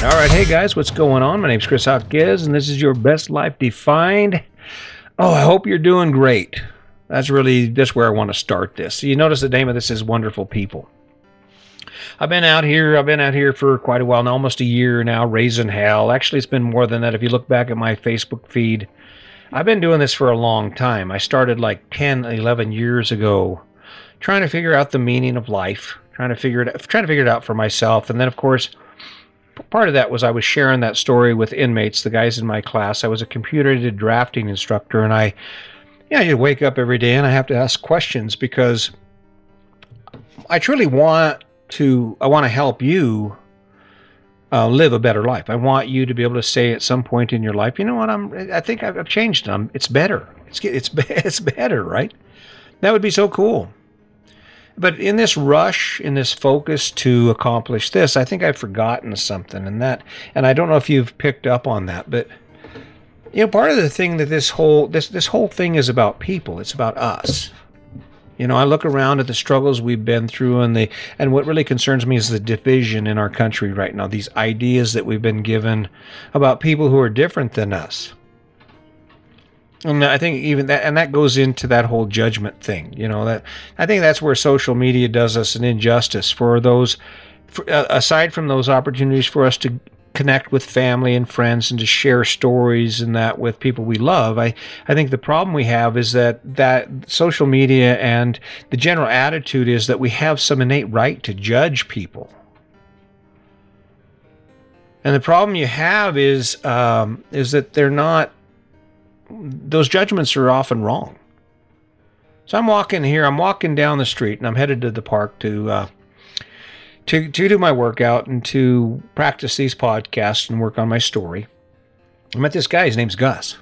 All right, hey guys, what's going on? My name's Chris Hawkes, and this is your best life defined. Oh, I hope you're doing great. That's really that's where I want to start this. So you notice the name of this is Wonderful People. I've been out here. I've been out here for quite a while now, almost a year now, raising hell. Actually, it's been more than that. If you look back at my Facebook feed, I've been doing this for a long time. I started like 10, 11 years ago, trying to figure out the meaning of life, trying to figure it, trying to figure it out for myself, and then of course part of that was I was sharing that story with inmates, the guys in my class. I was a computer aided drafting instructor, and I, yeah, you wake up every day and I have to ask questions because I truly want to. I want to help you uh, live a better life. I want you to be able to say at some point in your life, you know what? I'm. I think I've, I've changed. Them. It's better. It's it's it's better, right? That would be so cool. But in this rush, in this focus to accomplish this, I think I've forgotten something, and that, and I don't know if you've picked up on that, but you know, part of the thing that this whole this this whole thing is about people. It's about us. You know, I look around at the struggles we've been through, and the and what really concerns me is the division in our country right now. These ideas that we've been given about people who are different than us. And I think even that, and that goes into that whole judgment thing. You know that I think that's where social media does us an injustice for those. For, uh, aside from those opportunities for us to connect with family and friends and to share stories and that with people we love. I, I think the problem we have is that that social media and the general attitude is that we have some innate right to judge people. And the problem you have is um, is that they're not those judgments are often wrong. So I'm walking here, I'm walking down the street, and I'm headed to the park to uh, to to do my workout and to practice these podcasts and work on my story. I met this guy. His name's Gus.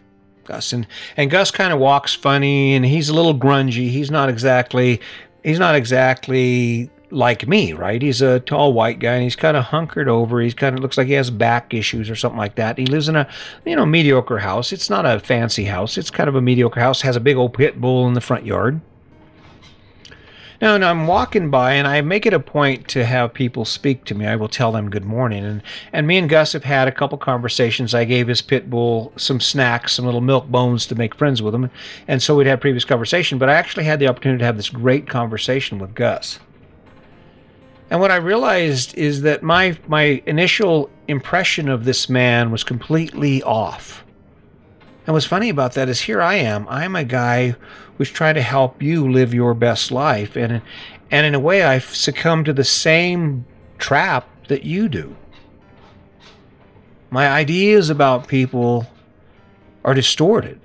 Gus and and Gus kind of walks funny, and he's a little grungy. He's not exactly he's not exactly like me, right? He's a tall white guy and he's kind of hunkered over. He's kind of looks like he has back issues or something like that. He lives in a, you know, mediocre house. It's not a fancy house. It's kind of a mediocre house. Has a big old pit bull in the front yard. Now, and I'm walking by and I make it a point to have people speak to me. I will tell them good morning. And, and me and Gus have had a couple conversations. I gave his pit bull some snacks, some little milk bones to make friends with him. And so we'd had previous conversation, but I actually had the opportunity to have this great conversation with Gus. And what I realized is that my my initial impression of this man was completely off. And what's funny about that is here I am. I'm a guy who's trying to help you live your best life. And and in a way I've succumbed to the same trap that you do. My ideas about people are distorted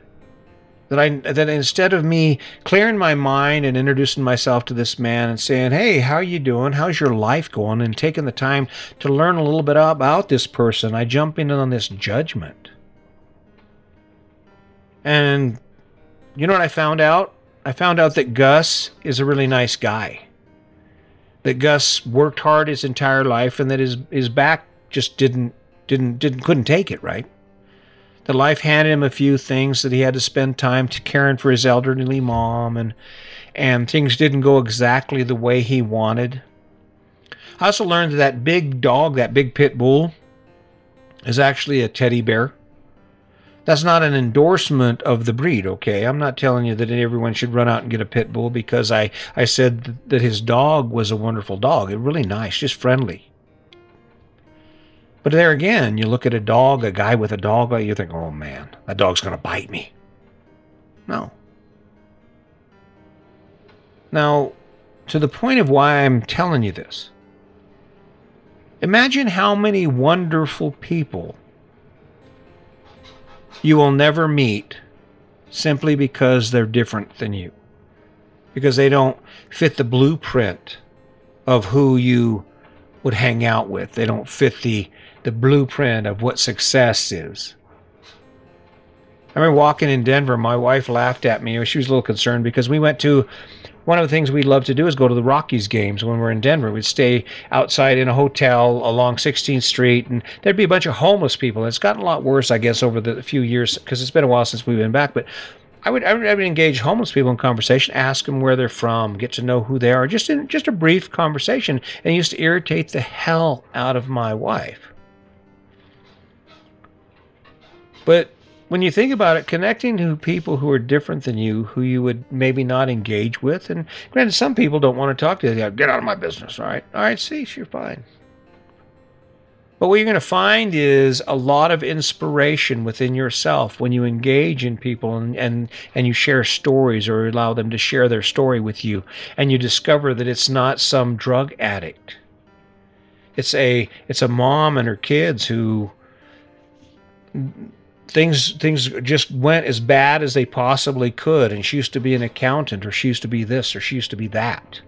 that I that instead of me clearing my mind and introducing myself to this man and saying, "Hey, how are you doing? How's your life going?" and taking the time to learn a little bit about this person, I jump in on this judgment. And you know what I found out? I found out that Gus is a really nice guy. That Gus worked hard his entire life and that his his back just didn't didn't didn't couldn't take it, right? That life handed him a few things that he had to spend time caring for his elderly mom and and things didn't go exactly the way he wanted. I also learned that that big dog, that big pit bull, is actually a teddy bear. That's not an endorsement of the breed, okay? I'm not telling you that everyone should run out and get a pit bull because I, I said that his dog was a wonderful dog. It really nice, just friendly. But there again, you look at a dog, a guy with a dog, you think, oh man, that dog's going to bite me. No. Now, to the point of why I'm telling you this, imagine how many wonderful people you will never meet simply because they're different than you, because they don't fit the blueprint of who you would hang out with. They don't fit the the blueprint of what success is. I remember walking in Denver, my wife laughed at me. She was a little concerned because we went to one of the things we love to do is go to the Rockies games when we're in Denver. We'd stay outside in a hotel along 16th Street, and there'd be a bunch of homeless people. It's gotten a lot worse, I guess, over the few years because it's been a while since we've been back. But I would, I would, I would engage homeless people in conversation, ask them where they're from, get to know who they are, just in just a brief conversation. And it used to irritate the hell out of my wife But when you think about it, connecting to people who are different than you, who you would maybe not engage with, and granted, some people don't want to talk to you. Get out of my business. All right. All right. See, you're fine. But what you're going to find is a lot of inspiration within yourself when you engage in people and, and, and you share stories or allow them to share their story with you. And you discover that it's not some drug addict. It's a it's a mom and her kids who things things just went as bad as they possibly could and she used to be an accountant or she used to be this or she used to be that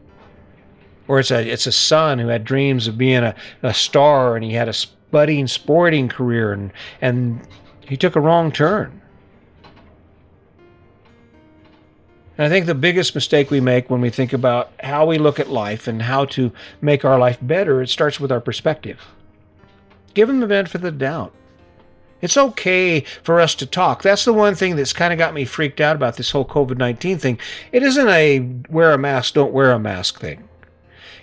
or it's a it's a son who had dreams of being a, a star and he had a budding sporting career and and he took a wrong turn. And I think the biggest mistake we make when we think about how we look at life and how to make our life better, it starts with our perspective. Give them the benefit of the doubt. It's okay for us to talk. That's the one thing that's kind of got me freaked out about this whole COVID 19 thing. It isn't a wear a mask, don't wear a mask thing.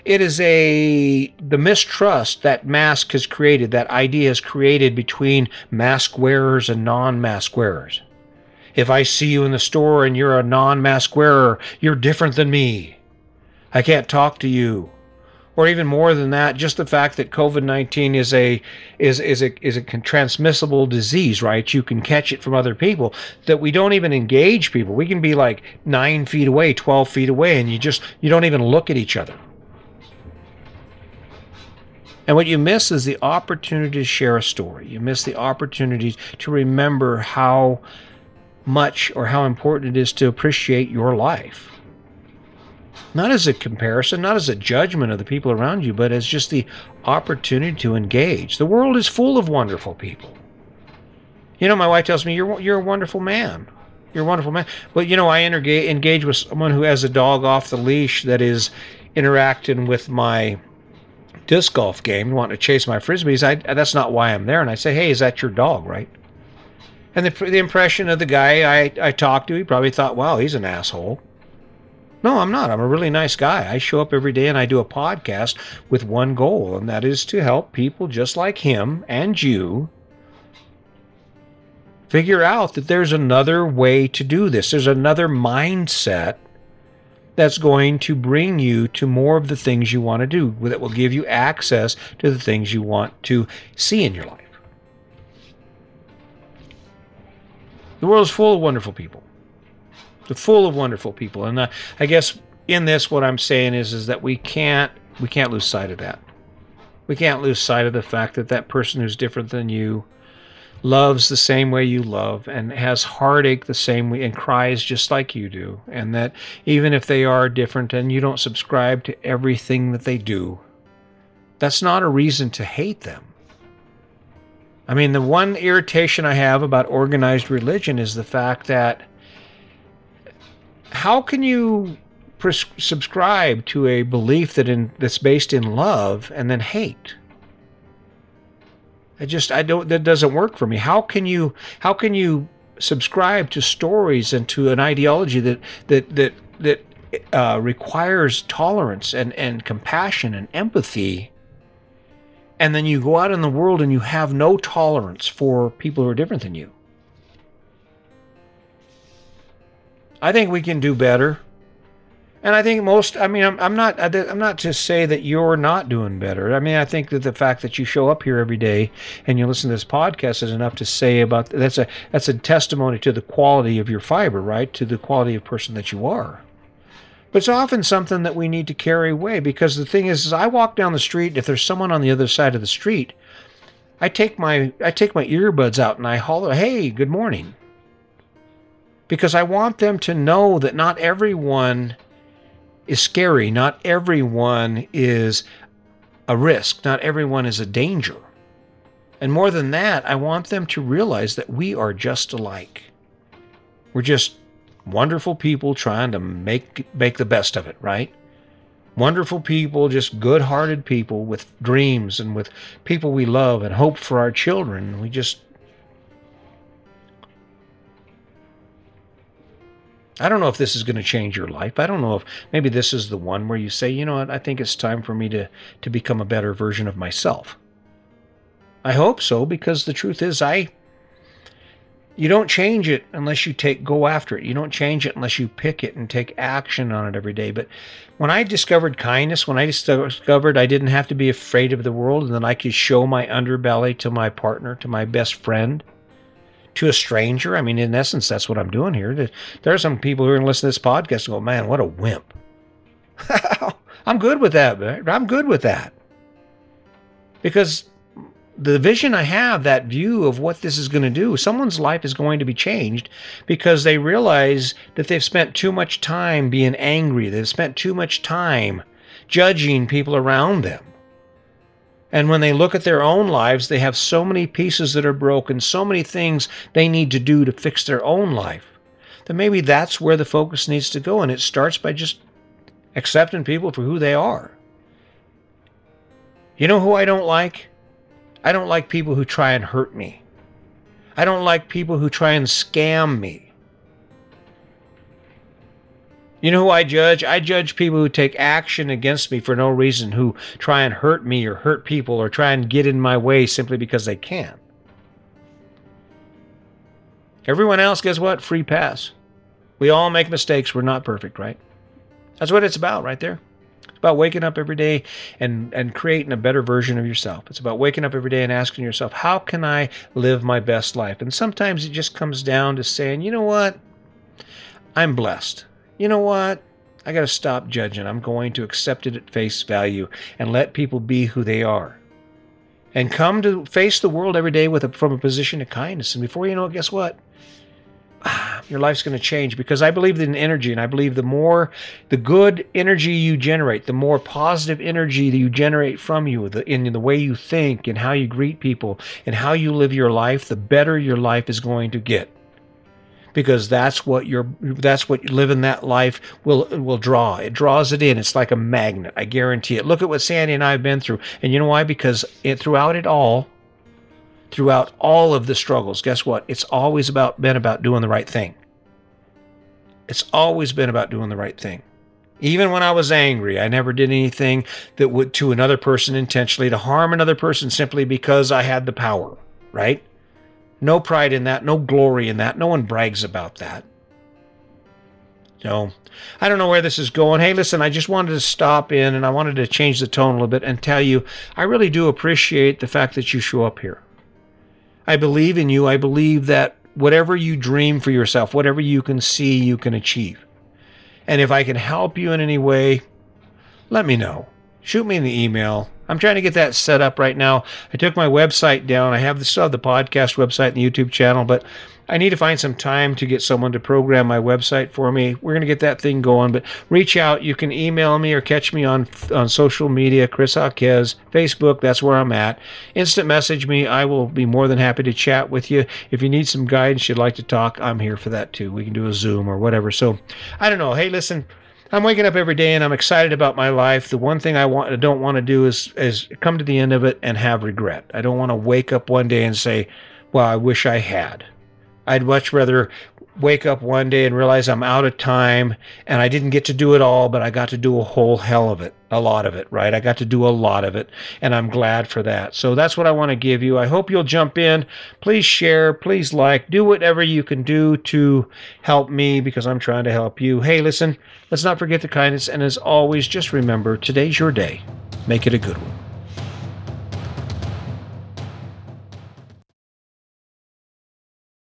It is a the mistrust that mask has created, that idea has created between mask wearers and non-mask wearers. If I see you in the store and you're a non-mask wearer, you're different than me. I can't talk to you. Or even more than that, just the fact that COVID-19 is a is is a is a transmissible disease, right? You can catch it from other people. That we don't even engage people. We can be like nine feet away, twelve feet away, and you just you don't even look at each other. And what you miss is the opportunity to share a story. You miss the opportunity to remember how much or how important it is to appreciate your life. Not as a comparison, not as a judgment of the people around you, but as just the opportunity to engage. The world is full of wonderful people. You know, my wife tells me, You're, you're a wonderful man. You're a wonderful man. But, you know, I engage with someone who has a dog off the leash that is interacting with my disc golf game, wanting to chase my frisbees. I, that's not why I'm there. And I say, hey, is that your dog, right? And the, the impression of the guy I, I talked to, he probably thought, wow, he's an asshole. No, I'm not. I'm a really nice guy. I show up every day and I do a podcast with one goal, and that is to help people just like him and you figure out that there's another way to do this. There's another mindset that's going to bring you to more of the things you want to do, that will give you access to the things you want to see in your life. The world is full of wonderful people. Full of wonderful people, and uh, I guess in this, what I'm saying is, is that we can't we can't lose sight of that. We can't lose sight of the fact that that person who's different than you loves the same way you love and has heartache the same way and cries just like you do. And that even if they are different and you don't subscribe to everything that they do, that's not a reason to hate them. I mean, the one irritation I have about organized religion is the fact that how can you pres- subscribe to a belief that in, that's based in love and then hate? I just I don't that doesn't work for me. How can you how can you subscribe to stories and to an ideology that that that that uh, requires tolerance and and compassion and empathy, and then you go out in the world and you have no tolerance for people who are different than you? I think we can do better. And I think most, I mean, I'm, I'm not, I'm not to say that you're not doing better. I mean, I think that the fact that you show up here every day and you listen to this podcast is enough to say about that's a that's a testimony to the quality of your fiber, right? To the quality of person that you are. But it's often something that we need to carry away because the thing is, is I walk down the street. If there's someone on the other side of the street, I take my I take my earbuds out and I holler, "Hey, good morning," because I want them to know that not everyone is scary. Not everyone is a risk. Not everyone is a danger. And more than that, I want them to realize that we are just alike. We're just wonderful people trying to make make the best of it, right? Wonderful people, just good-hearted people with dreams and with people we love and hope for our children. We just I don't know if this is going to change your life. I don't know if maybe this is the one where you say, you know what, I think it's time for me to, to become a better version of myself. I hope so, because the truth is, I You don't change it unless you take go after it. You don't change it unless you pick it and take action on it every day. But when I discovered kindness, when I discovered I didn't have to be afraid of the world and that I could show my underbelly to my partner, to my best friend, to a stranger. I mean, in essence, that's what I'm doing here. There are some people who are going to listen to this podcast and go, man, what a wimp. I'm good with that. Man. I'm good with that. Because the vision I have, that view of what this is going to do, someone's life is going to be changed because they realize that they've spent too much time being angry. They've spent too much time judging people around them. And when they look at their own lives, they have so many pieces that are broken, so many things they need to do to fix their own life. That maybe that's where the focus needs to go. And it starts by just accepting people for who they are. You know who I don't like? I don't like people who try and hurt me. I don't like people who try and scam me. You know who I judge? I judge people who take action against me for no reason, who try and hurt me or hurt people or try and get in my way simply because they can. Everyone else, guess what? Free pass. We all make mistakes. We're not perfect, right? That's what it's about right there. It's about waking up every day and, and creating a better version of yourself. It's about waking up every day and asking yourself, how can I live my best life? And sometimes it just comes down to saying, you know what? I'm blessed you know what? I got to stop judging. I'm going to accept it at face value and let people be who they are. And come to face the world every day with a, from a position of kindness. And before you know it, guess what? Your life's going to change because I believe in energy, and I believe the more the good energy you generate, the more positive energy that you generate from you, the, in the way you think and how you greet people and how you live your life, the better your life is going to get because that's what you're that's what living that life will will draw. It draws it in. It's like a magnet. I guarantee it. Look at what sandy and i have been through. And you know why? Because it throughout it all throughout all of the struggles guess what? It's always about been about doing the right thing. It's always been about doing the right thing. Even when I was angry, I never did anything that would to another person intentionally to harm another person simply because I had the power, right? No pride in that, no glory in that. No one brags about that. So, I don't know where this is going. Hey, listen, I just wanted to stop in and I wanted to change the tone a little bit and tell you I really do appreciate the fact that you show up here. I believe in you. I believe that whatever you dream for yourself, whatever you can see, you can achieve. And if I can help you in any way, let me know. Shoot me an email. I'm trying to get that set up right now. I took my website down. I have the, still have the podcast website and the YouTube channel, but I need to find some time to get someone to program my website for me. We're going to get that thing going, but reach out. You can email me or catch me on on social media, Chris Jaquez, Facebook. That's where I'm at. Instant message me. I will be more than happy to chat with you. If you need some guidance, you'd like to talk, I'm here for that too. We can do a Zoom or whatever. So I don't know. Hey, listen. I'm waking up every day and I'm excited about my life. The one thing I want I don't want to do is is come to the end of it and have regret. I don't want to wake up one day and say, "Well, I wish I had." I'd much rather wake up one day and realize I'm out of time and I didn't get to do it all, but I got to do a whole hell of it, a lot of it, right? I got to do a lot of it, and I'm glad for that. So that's what I want to give you. I hope you'll jump in. Please share, please like, do whatever you can do to help me because I'm trying to help you. Hey, listen, let's not forget the kindness, and as always, just remember today's your day. Make it a good one.